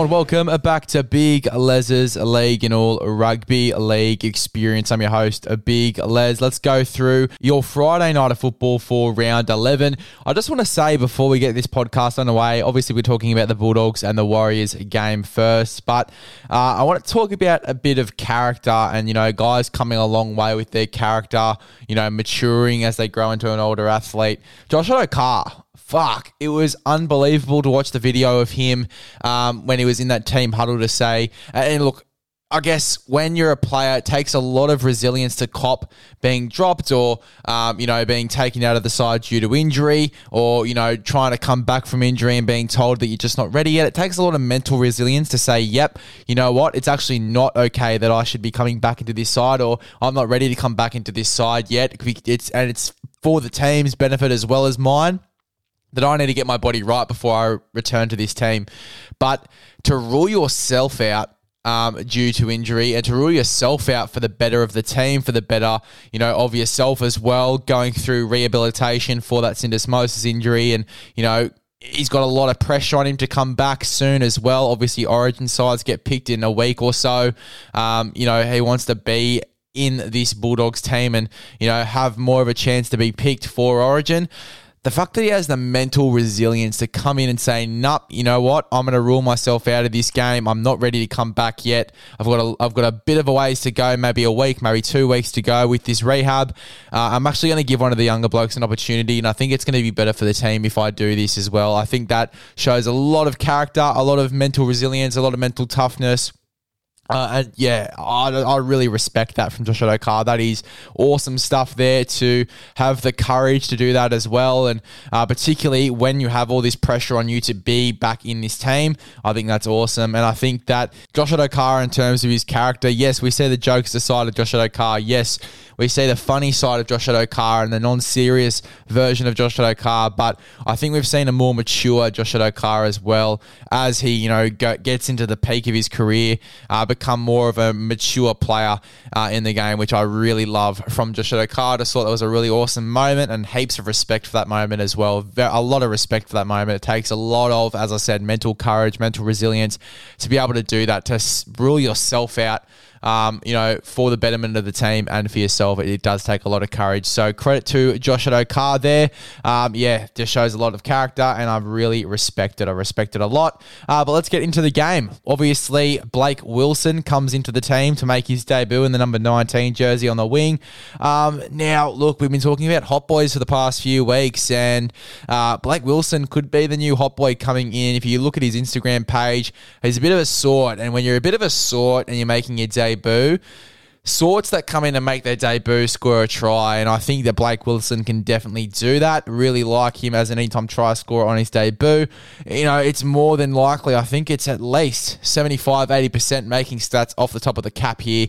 And welcome back to Big Les's League and All Rugby League Experience. I'm your host, a Big Les. Let's go through your Friday night of football for round 11. I just want to say before we get this podcast underway, obviously we're talking about the Bulldogs and the Warriors game first, but uh, I want to talk about a bit of character and, you know, guys coming a long way with their character, you know, maturing as they grow into an older athlete. Josh Addo-Carr fuck, it was unbelievable to watch the video of him um, when he was in that team huddle to say, and look, I guess when you're a player, it takes a lot of resilience to cop being dropped or, um, you know, being taken out of the side due to injury or, you know, trying to come back from injury and being told that you're just not ready yet. It takes a lot of mental resilience to say, yep, you know what, it's actually not okay that I should be coming back into this side or I'm not ready to come back into this side yet. It's, and it's for the team's benefit as well as mine that I need to get my body right before I return to this team. But to rule yourself out um, due to injury and to rule yourself out for the better of the team, for the better, you know, of yourself as well, going through rehabilitation for that syndesmosis injury and, you know, He's got a lot of pressure on him to come back soon as well. Obviously, Origin sides get picked in a week or so. Um, you know, he wants to be in this Bulldogs team and, you know, have more of a chance to be picked for Origin the fact that he has the mental resilience to come in and say, "Nup, you know what? I'm going to rule myself out of this game. I'm not ready to come back yet. I've got a, I've got a bit of a ways to go, maybe a week, maybe two weeks to go with this rehab. Uh, I'm actually going to give one of the younger blokes an opportunity, and I think it's going to be better for the team if I do this as well. I think that shows a lot of character, a lot of mental resilience, a lot of mental toughness. Uh, and yeah, I, I really respect that from Josh Addo-Carr. That is awesome stuff there to have the courage to do that as well. And uh, particularly when you have all this pressure on you to be back in this team, I think that's awesome. And I think that Josh Addo-Carr, in terms of his character, yes, we see the jokes side of Josh Addo-Carr. Yes, we see the funny side of Josh Addo-Carr and the non-serious version of Josh Addo-Carr, but I think we've seen a more mature Josh Addo-Carr as well as he, you know, go, gets into the peak of his career, uh, become more of a mature player uh, in the game, which I really love from Joshua Addo-Carr. I just thought that was a really awesome moment and heaps of respect for that moment as well. A lot of respect for that moment. It takes a lot of, as I said, mental courage, mental resilience to be able to do that, to rule yourself out um, you know, for the betterment of the team and for yourself. It, it does take a lot of courage. So credit to Josh Addo-Carr there. Um, yeah, just shows a lot of character, and I've really respect it. I respect it a lot. Uh, but let's get into the game. Obviously, Blake Wilson comes into the team to make his debut in the number 19 jersey on the wing. Um, now, look, we've been talking about hot boys for the past few weeks, and uh, Blake Wilson could be the new hot boy coming in. If you look at his Instagram page, he's a bit of a sort, and when you're a bit of a sort and you're making your debut, debut. Sorts that come in and make their debut score a try, and I think that Blake Wilson can definitely do that. Really like him as an anytime try scorer on his debut. You know, it's more than likely, I think it's at least 75 80% making stats off the top of the cap here,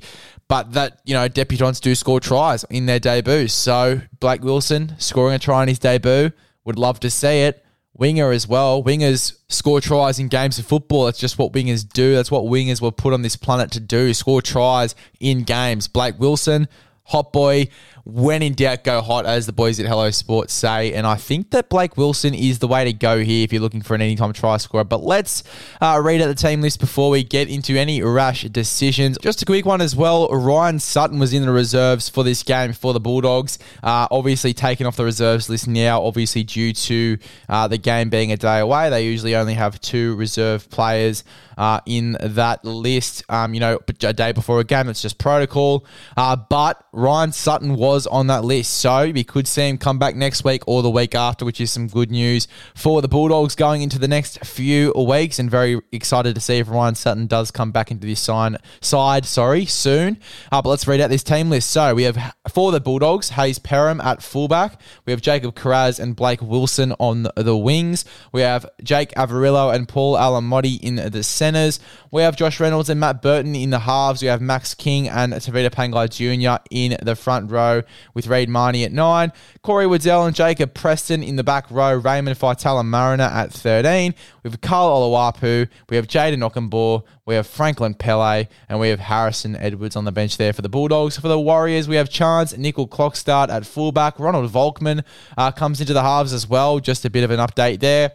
but that, you know, debutants do score tries in their debuts. So, Blake Wilson scoring a try in his debut, would love to see it winger as well. Wingers score tries in games of football. That's just what wingers do. That's what wingers were put on this planet to do score tries in games. Blake Wilson, hot boy, when in doubt, go hot, as the boys at Hello Sports say. And I think that Blake Wilson is the way to go here if you're looking for an anytime try scorer. But let's uh, read out the team list before we get into any rash decisions. Just a quick one as well. Ryan Sutton was in the reserves for this game for the Bulldogs. Uh, obviously taken off the reserves list now, obviously due to uh, the game being a day away. They usually only have two reserve players uh, in that list. Um, you know, a day before a game, it's just protocol. Uh, but Ryan Sutton was was on that list. So we could see him come back next week or the week after, which is some good news for the Bulldogs going into the next few weeks. And very excited to see if Ryan Sutton does come back into this sign, side sorry, soon. Uh, but let's read out this team list. So we have For the Bulldogs, Hayze Perham at fullback. We have Jacob Kiraz and Blake Wilson on the wings. We have Jake Averillo and Paul Alamoti in the centres. We have Josh Reynolds and Matt Burton in the halves. We have Max King and Tevita Pangai Jr. in the front row with Reid Mahoney at nine. Corey Waddell and Jacob Preston in the back row. Raymond Faitala Mariner at 13. We have Karl Oloapu. We have Jayden Okunbor. We have Franklin Pele. And we have Harrison Edwards on the bench there for the Bulldogs. For the Warriors, we have Charnze Nicoll-Klokstad at fullback. Ronald Volkman uh, comes into the halves as well. Just a bit of an update there.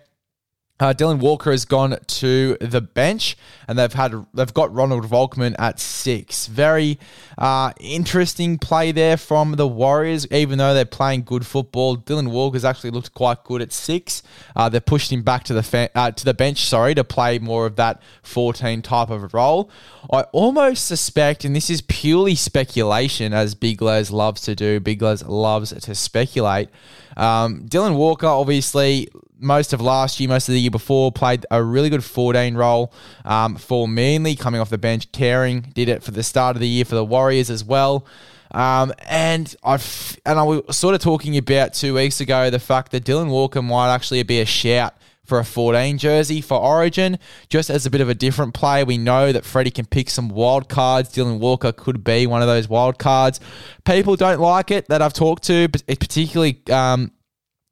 Uh, Dylan Walker has gone to the bench, and they've had they've got Ronald Volkman at six. Very uh, interesting play there from the Warriors. Even though they're playing good football, Dylan Walker's actually looked quite good at six. Uh, they pushed him back to the uh, to the bench, sorry, to play more of that fourteen type of role. I almost suspect, and this is purely speculation, as Big Les loves to do. Big Les loves to speculate. Um, Dylan Walker, obviously, most of last year, most of the year before, played a really good 14 role um, for Manly, coming off the bench, caring, did it for the start of the year for the Warriors as well. Um, and I and I was sort of talking about two weeks ago the fact that Dylan Walker might actually be a shout for a 14 jersey for Origin, just as a bit of a different play. We know that Freddie can pick some wild cards. Dylan Walker could be one of those wild cards. People don't like it that I've talked to, particularly um,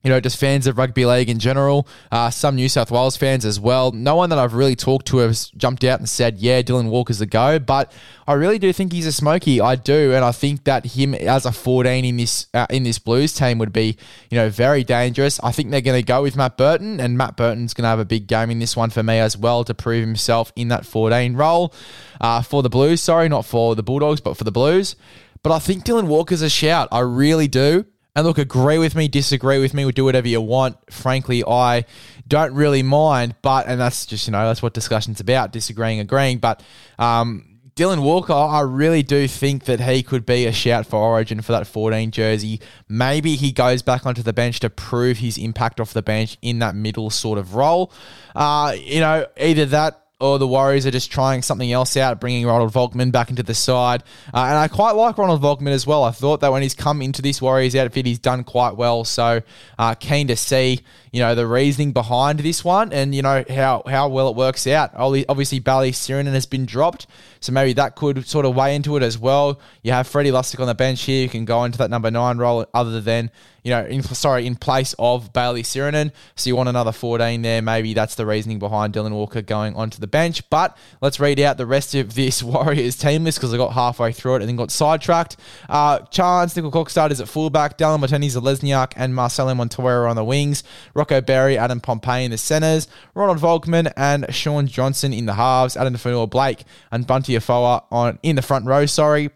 you know, just fans of rugby league in general, uh, some New South Wales fans as well. No one that I've really talked to has jumped out and said, yeah, Dylan Walker's the go, but I really do think he's a smoky. I do, and I think that him as a 14 in this uh, in this Blues team would be, you know, very dangerous. I think they're going to go with Matt Burton, and Matt Burton's going to have a big game in this one for me as well to prove himself in that 14 role uh, for the Blues. Sorry, not for the Bulldogs, but for the Blues. But I think Dylan Walker's a shout. I really do. And look, agree with me, disagree with me, or do whatever you want. Frankly, I don't really mind, but, and that's just, you know, that's what discussion's about disagreeing, agreeing. But, um, Dylan Walker, I really do think that he could be a shout for Origin for that 14 jersey. Maybe he goes back onto the bench to prove his impact off the bench in that middle sort of role. Uh, you know, either that or the Warriors are just trying something else out, bringing Ronald Volkman back into the side. Uh, and I quite like Ronald Volkman as well. I thought that when he's come into this Warriors outfit, he's done quite well. So uh, keen to see, you know, the reasoning behind this one and, you know, how, how well it works out. Obviously, Bayley Sironen has been dropped. So maybe that could sort of weigh into it as well. You have Freddie Lussick on the bench here. You can go into that number nine role other than, you know, in, sorry, in place of Bayley Sironen. So you want another 14 there. Maybe that's the reasoning behind Dylan Walker going onto the bench. But let's read out the rest of this Warriors team list because I got halfway through it and then got sidetracked. Uh, Charnze, Nickel Cockstart is at fullback. Dallin Watene-Zelezniak and Marcelo Montoya on the wings. Rocco Berry, Adam Pompey in the centres. Ronald Volkman and Shaun Johnson in the halves. Addin Fonua-Blake and Bunty Afoa on in the front row. Sorry.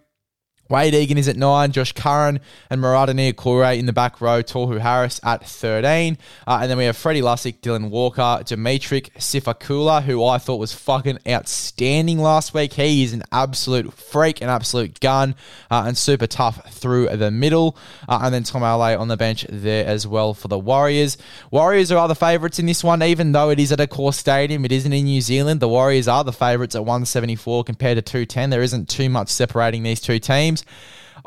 Wade Egan is at nine, Josh Curran and Marata Niukore in the back row, Tohu Harris at 13. Uh, and then we have Freddie Lussick, Dylan Walker, Dimitri Sifakula, who I thought was fucking outstanding last week. He is an absolute freak, an absolute gun, uh, and super tough through the middle. Uh, and then Tom Ale on the bench there as well for the Warriors. Warriors are the favourites in this one, even though it is at Accor Stadium. It isn't in New Zealand. The Warriors are the favourites at 174 compared to 210. There isn't too much separating these two teams games.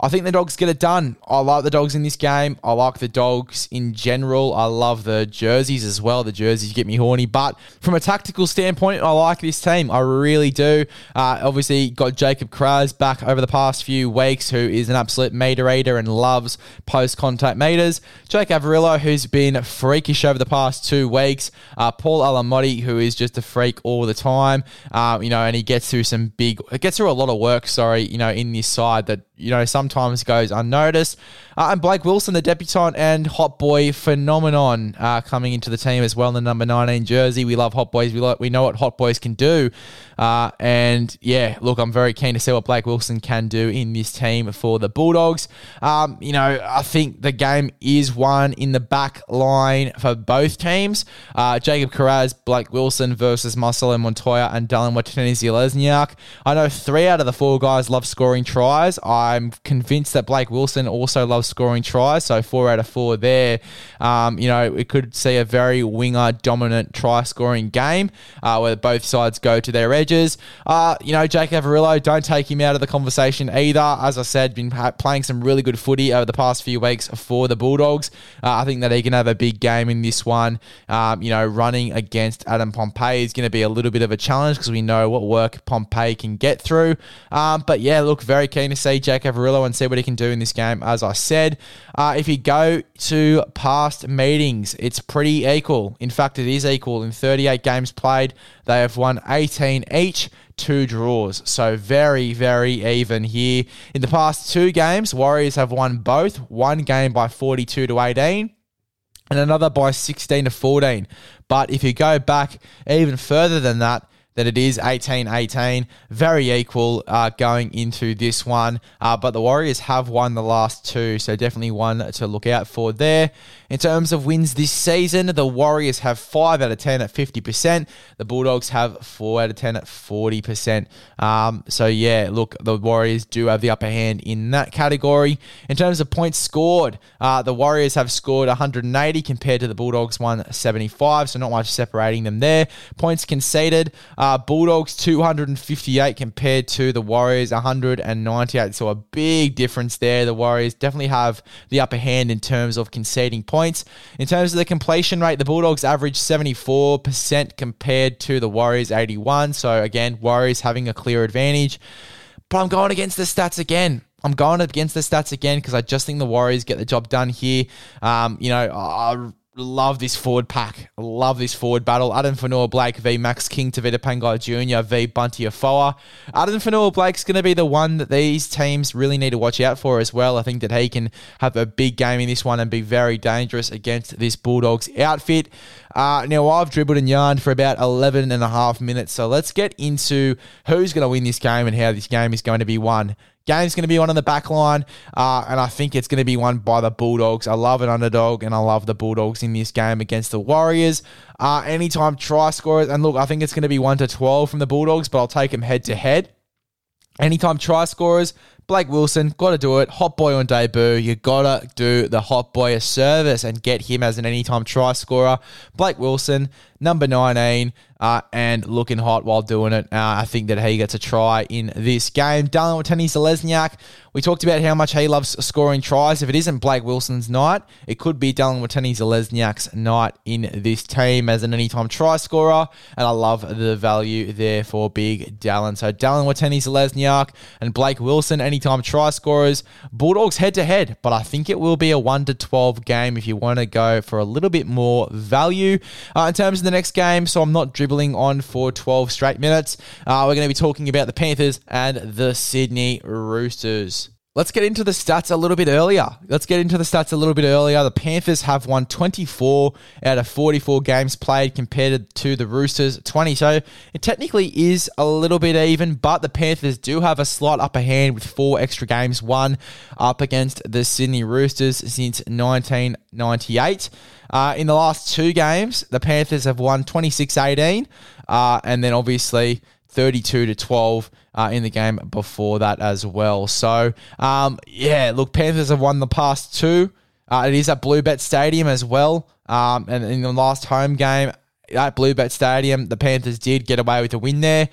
I think the dogs get it done. I like the dogs in this game. I like the dogs in general. I love the jerseys as well. The jerseys get me horny. But from a tactical standpoint, I like this team. I really do. Uh, obviously, got Jacob Kiraz back over the past few weeks, who is an absolute meter eater and loves post contact meters. Jake Averillo, who's been freakish over the past two weeks. Uh, Paul Alamoti, who is just a freak all the time. Uh, you know, and he gets through some big, gets through a lot of work, sorry, you know, in this side that you know, sometimes goes unnoticed. Uh, and Blake Wilson, the debutant and hot boy phenomenon, uh, coming into the team as well in the number 19 jersey. We love hot boys. We like, we know what hot boys can do. Uh, and yeah, look, I'm very keen to see what Blake Wilson can do in this team for the Bulldogs. Um, you know, I think the game is won in the back line for both teams. Uh, Jacob Kiraz, Blake Wilson versus Marcelo Montoya and Dallin Watene-Zelezniak. I know three out of the four guys love scoring tries. I'm convinced that Blake Wilson also loves scoring tries. So four out of four there. Um, you know, we could see a very winger dominant try scoring game uh, where both sides go to their edges. Uh, you know, Jake Averillo, don't take him out of the conversation either. As I said, been playing some really good footy over the past few weeks for the Bulldogs. Uh, I think that he can have a big game in this one. Um, you know, running against Adam Pompey is going to be a little bit of a challenge because we know what work Pompey can get through. Um, but yeah, look, very keen to see Jake Averillo and see what he can do in this game. As I said, uh, if you go to past meetings, it's pretty equal. In fact, it is equal. In 38 games played, they have won 18 each two draws. So very, very even here. In the past two games, Warriors have won both. One game by 42 to 18 and another by 16 to 14. But if you go back even further than that, that it is 18 18, very equal uh, going into this one. Uh, but the Warriors have won the last two, so definitely one to look out for there. In terms of wins this season, the Warriors have 5 out of 10 at 50%. The Bulldogs have 4 out of 10 at 40%. Um, so, yeah, look, the Warriors do have the upper hand in that category. In terms of points scored, uh, the Warriors have scored 180 compared to the Bulldogs 175, so not much separating them there. Points conceded. Uh, Bulldogs 258 compared to the Warriors 198. So a big difference there. The Warriors definitely have the upper hand in terms of conceding points. In terms of the completion rate, the Bulldogs average 74% compared to the Warriors 81. So again, Warriors having a clear advantage. But I'm going against the stats again. I'm going against the stats again because I just think the Warriors get the job done here. Um, you know, I love this forward pack. Love this forward battle. Addin Fonua-Blake v Max King Tevita Pangai Jr. v Bunty Afoa. Addin Fonua-Blake's going to be the one that these teams really need to watch out for as well. I think that he can have a big game in this one and be very dangerous against this Bulldogs outfit. Uh, now, I've dribbled and yarned for about 11 and a half minutes, so let's get into who's going to win this game and how this game is going to be won. Game's going to be one on the back line, uh, and I think it's going to be won by the Bulldogs. I love an underdog, and I love the Bulldogs in this game against the Warriors. Uh, anytime try scorers, and look, I think it's going to be 1 to 12 from the Bulldogs, but I'll take them head to head. Anytime try scorers, Blake Wilson, got to do it. Hot boy on debut. You got to do the hot boy a service and get him as an anytime try scorer. Blake Wilson, number 19 uh, and looking hot while doing it. Uh, I think that he gets a try in this game. Dallin Watene-Zelezniak, we talked about how much he loves scoring tries. If it isn't Blake Wilson's night, it could be Dallin Watene-Zelezniak's night in this team as an anytime try scorer, and I love the value there for big Dallin. So Dallin Watene-Zelezniak and Blake Wilson, anytime try scorers. Bulldogs head to head, but I think it will be a 1 to 12 game if you want to go for a little bit more value. Uh, in terms of the next game, so I'm not dribbling dribbling on for 12 straight minutes. Uh, we're going to be talking about the Panthers and the Sydney Roosters. Let's get into the stats a little bit earlier. Let's get into the stats a little bit earlier. The Panthers have won 24 out of 44 games played compared to the Roosters 20. So it technically is a little bit even, but the Panthers do have a slight upper hand with four extra games won up against the Sydney Roosters since 1998. Uh, in the last two games, the Panthers have won 26 18, uh, and then obviously 32 to 12 uh, in the game before that as well. So, um, yeah, look, Panthers have won the past two. Uh, it is at Bluebet Stadium as well. Um, and in the last home game at Bluebet Stadium, the Panthers did get away with a win there.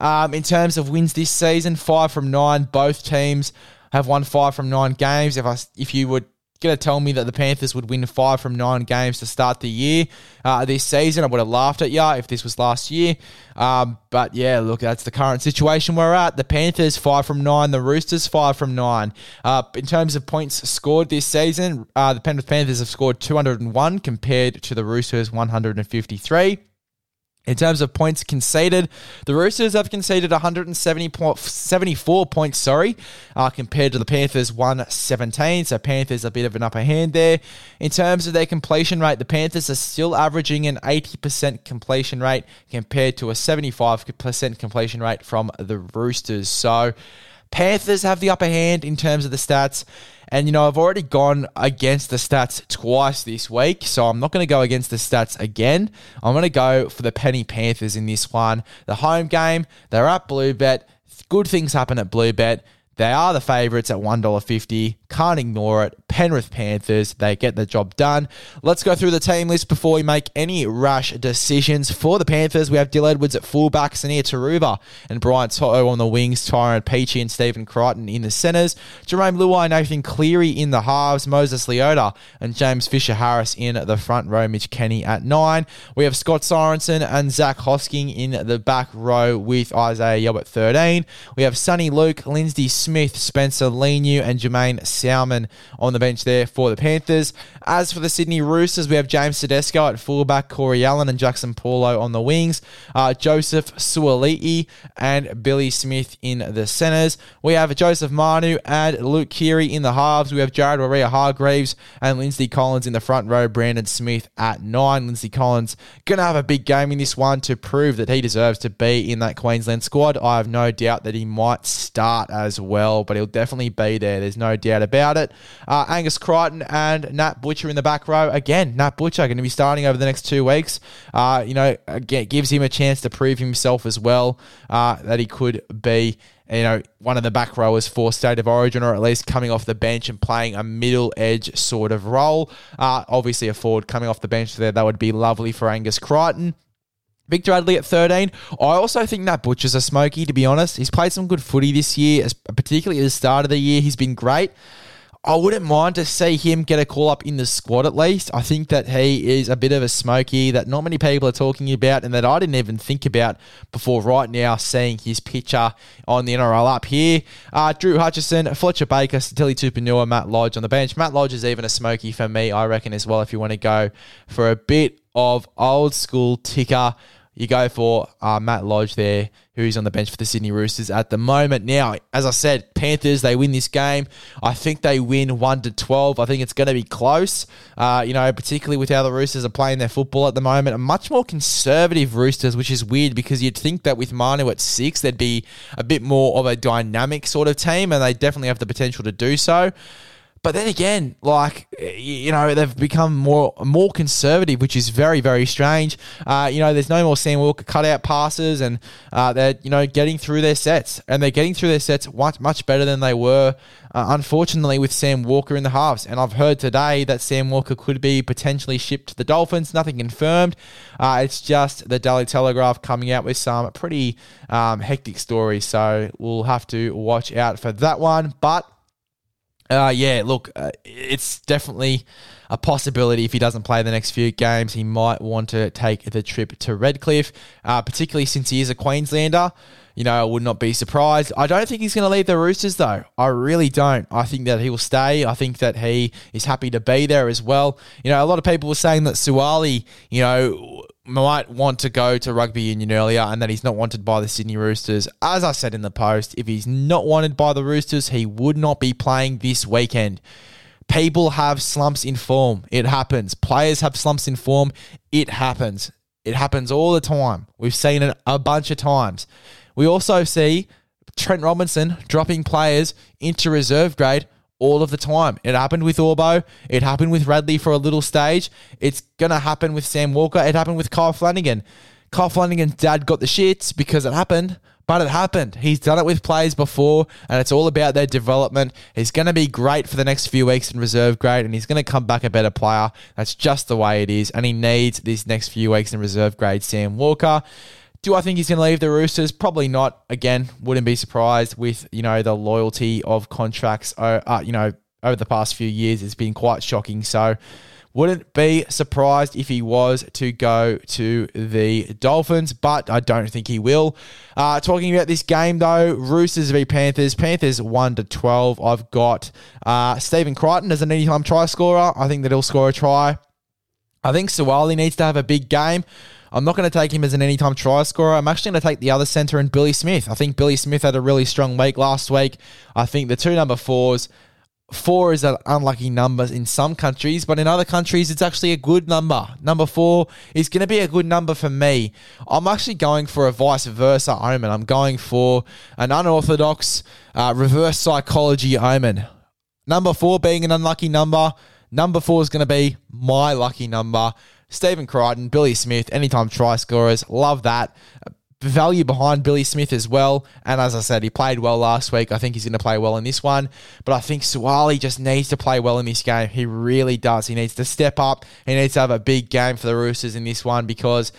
Um, in terms of wins this season, five from nine. Both teams have won five from nine games. If I, if you would going to tell me that the Panthers would win five from nine games to start the year uh, this season, I would have laughed at you if this was last year. Um, but yeah, look, that's the current situation we're at. The Panthers five from nine, the Roosters five from nine. Uh, in terms of points scored this season, uh, the Panthers have scored 201 compared to the Roosters 153. In terms of points conceded, the Roosters have conceded 174 points, sorry, uh, compared to the Panthers 117. So Panthers a bit of an upper hand there. In terms of their completion rate, the Panthers are still averaging an 80% completion rate compared to a 75% completion rate from the Roosters. So Panthers have the upper hand in terms of the stats. And, you know, I've already gone against the stats twice this week, so I'm not going to go against the stats again. I'm going to go for the Penny Panthers in this one. The home game, they're at Bluebet. Good things happen at Bluebet. They are the favourites at $1.50. Can't ignore it. Penrith Panthers, they get the job done. Let's go through the team list before we make any rash decisions. For the Panthers, we have Dill Edwards at fullback, Sunia Turuva and Brian To'o on the wings, Tyrone Peachey and Stephen Crichton in the centres, Jarome Luai, Nathan Cleary in the halves, Moses Leota and James Fisher Harris in the front row, Mitch Kenny at nine. We have Scott Sorensen and Zach Hosking in the back row with Isaiah Yeo at 13. We have Sonny Luke, Lindsay Smith, Spencer Leniu, and Jermaine Salmon on the bench there for the Panthers. As for the Sydney Roosters, we have James Tedesco at fullback, Corey Allen and Jaxson Paulo on the wings, uh, Joseph Suaalii and Billy Smith in the centres. We have Joseph Manu and Luke Keary in the halves. We have Jared Waerea-Hargreaves and Lindsay Collins in the front row, Brandon Smith at nine. Lindsay Collins going to have a big game in this one to prove that he deserves to be in that Queensland squad. I have no doubt that he might start as well, but he'll definitely be there. There's no doubt about it. Uh, Angus Crichton and Nat Butcher in the back row. Again, Nat Butcher going to be starting over the next two weeks. Uh, you know, again, gives him a chance to prove himself as well uh, that he could be you know, one of the back rowers for State of Origin, or at least coming off the bench and playing a middle edge sort of role. Uh, obviously, a forward coming off the bench there, that would be lovely for Angus Crichton. Victor Radley at 13. I also think that Butcher's a smoky, to be honest. He's played some good footy this year, particularly at the start of the year. He's been great. I wouldn't mind to see him get a call up in the squad at least. I think that he is a bit of a smoky that not many people are talking about and that I didn't even think about before right now seeing his picture on the NRL up here. Uh, Drew Hutchison, Fletcher Baker, Tilly Tupouniua, Matt Lodge on the bench. Matt Lodge is even a smoky for me, I reckon, as well, if you want to go for a bit of old school ticker you go for uh, Matt Lodge there, who's on the bench for the Sydney Roosters at the moment. Now, as I said, Panthers they win this game. I think they win one to twelve. I think it's going to be close. Uh, you know, particularly with how the Roosters are playing their football at the moment. A much more conservative Roosters, which is weird because you'd think that with Manu at six, there'd be a bit more of a dynamic sort of team, and they definitely have the potential to do so. But then again, like you know, they've become more more conservative, which is very very strange. Uh, you know, there's no more Sam Walker cutout passes, and uh, they're you know getting through their sets, and they're getting through their sets much better than they were. Uh, unfortunately, with Sam Walker in the halves, and I've heard today that Sam Walker could be potentially shipped to the Dolphins. Nothing confirmed. Uh, it's just the Daily Telegraph coming out with some pretty um, hectic stories, so we'll have to watch out for that one. But uh, yeah, look, uh, it's definitely a possibility if he doesn't play the next few games. He might want to take the trip to Redcliffe, uh, particularly since he is a Queenslander. You know, I would not be surprised. I don't think he's going to leave the Roosters, though. I really don't. I think that he will stay. I think that he is happy to be there as well. You know, a lot of people were saying that Suaalii, you know, might want to go to rugby union earlier and that he's not wanted by the Sydney Roosters. As I said in the post, if he's not wanted by the Roosters, he would not be playing this weekend. People have slumps in form. It happens. Players have slumps in form. It happens. It happens all the time. We've seen it a bunch of times. We also see Trent Robinson dropping players into reserve grade all of the time. It happened with Orbo. It happened with Radley for a little stage. It's going to happen with Sam Walker. It happened with Kyle Flanagan. Kyle Flanagan's dad got the shits because it happened, but it happened. He's done it with players before, and it's all about their development. He's going to be great for the next few weeks in reserve grade, and he's going to come back a better player. That's just the way it is, and he needs these next few weeks in reserve grade, Sam Walker. Do I think he's going to leave the Roosters? Probably not. Again, wouldn't be surprised with you know the loyalty of contracts. Uh, uh, you know, over the past few years, it's been quite shocking. So, wouldn't be surprised if he was to go to the Dolphins, but I don't think he will. Uh, talking about this game though, Roosters v Panthers. Panthers one to twelve. I've got uh, Stephen Crichton as an anytime try scorer. I think that he'll score a try. I think Suaalii needs to have a big game. I'm not going to take him as an anytime try scorer. I'm actually going to take the other centre and Billy Smith. I think Billy Smith had a really strong week last week. I think the two number fours, four is an unlucky number in some countries, but in other countries, it's actually a good number. Number four is going to be a good number for me. I'm actually going for a vice versa omen. I'm going for an unorthodox uh, reverse psychology omen. Number four being an unlucky number. Number four is going to be my lucky number. Stephen Crichton, Billy Smith, anytime try scorers. Love that. value behind Billy Smith as well. And as I said, he played well last week. I think he's going to play well in this one. But I think Suaalii just needs to play well in this game. He really does. He needs to step up. He needs to have a big game for the Roosters in this one because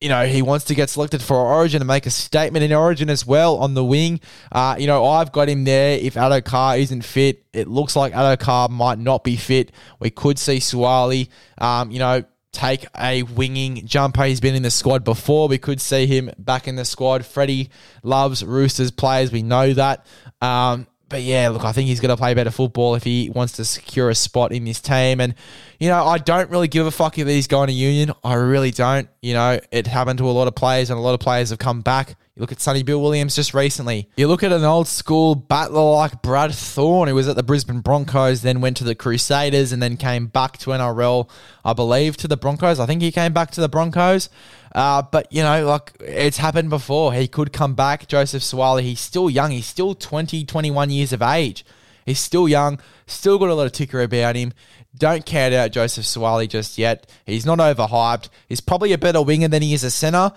you know, he wants to get selected for Origin and make a statement in Origin as well on the wing. Uh, you know, I've got him there. If Addo-Carr isn't fit, it looks like Addo-Carr might not be fit. We could see Suaalii, um, you know, take a winging jumper. He's been in the squad before. We could see him back in the squad. Freddie loves Roosters players. We know that. Um, but yeah, look, I think he's going to play better football if he wants to secure a spot in this team. And, you know, I don't really give a fuck if he's going to Union. I really don't. You know, it happened to a lot of players, and a lot of players have come back. You look at Sonny Bill Williams just recently. You look at an old school battler like Brad Thorn, who was at the Brisbane Broncos, then went to the Crusaders, and then came back to NRL, I believe, to the Broncos. I think he came back to the Broncos. Uh, but, you know, like it's happened before. He could come back. Joseph Suaalii, he's still young. He's still 20, 21 years of age. He's still young, still got a lot of ticker about him. Don't count out Joseph Suaalii just yet. He's not overhyped. He's probably a better winger than he is a centre.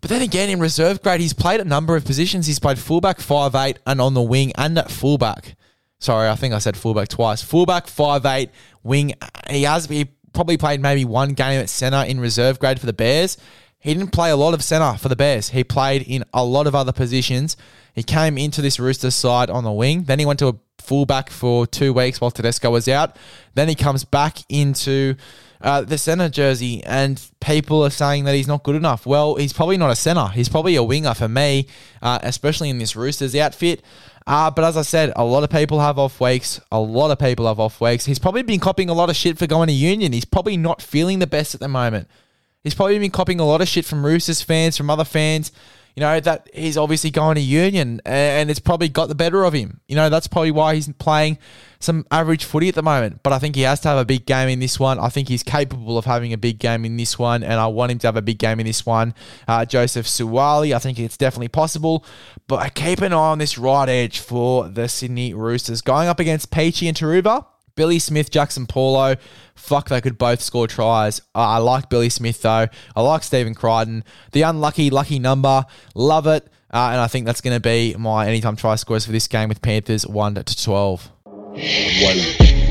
But then again, in reserve grade, he's played a number of positions. He's played fullback, five eight, and on the wing, and at fullback. Sorry, I think I said fullback twice. Fullback, five eight, wing. He has he probably played maybe one game at centre in reserve grade for the Bears. He didn't play a lot of centre for the Bears. He played in a lot of other positions. He came into this Roosters side on the wing. Then he went to a fullback for two weeks while Tedesco was out. Then he comes back into uh, the centre jersey, and people are saying that he's not good enough. Well, he's probably not a centre. He's probably a winger for me, uh, especially in this Roosters outfit. Uh, but as I said, a lot of people have off weeks. A lot of people have off weeks. He's probably been copying a lot of shit for going to Union. He's probably not feeling the best at the moment. He's probably been copying a lot of shit from Roosters fans, from other fans you know, that he's obviously going to Union and it's probably got the better of him. You know, that's probably why he's playing some average footy at the moment. But I think he has to have a big game in this one. I think he's capable of having a big game in this one, and I want him to have a big game in this one. Uh, Joseph Suaalii, I think it's definitely possible. But keep an eye on this right edge for the Sydney Roosters. Going up against Peachy and Turuva, Billy Smith, Jaxson Paulo, fuck, they could both score tries. I like Billy Smith, though. I like Stephen Crichton. The unlucky, lucky number. Love it. Uh, and I think that's going to be my anytime try scores for this game with Panthers 1 to 12. One.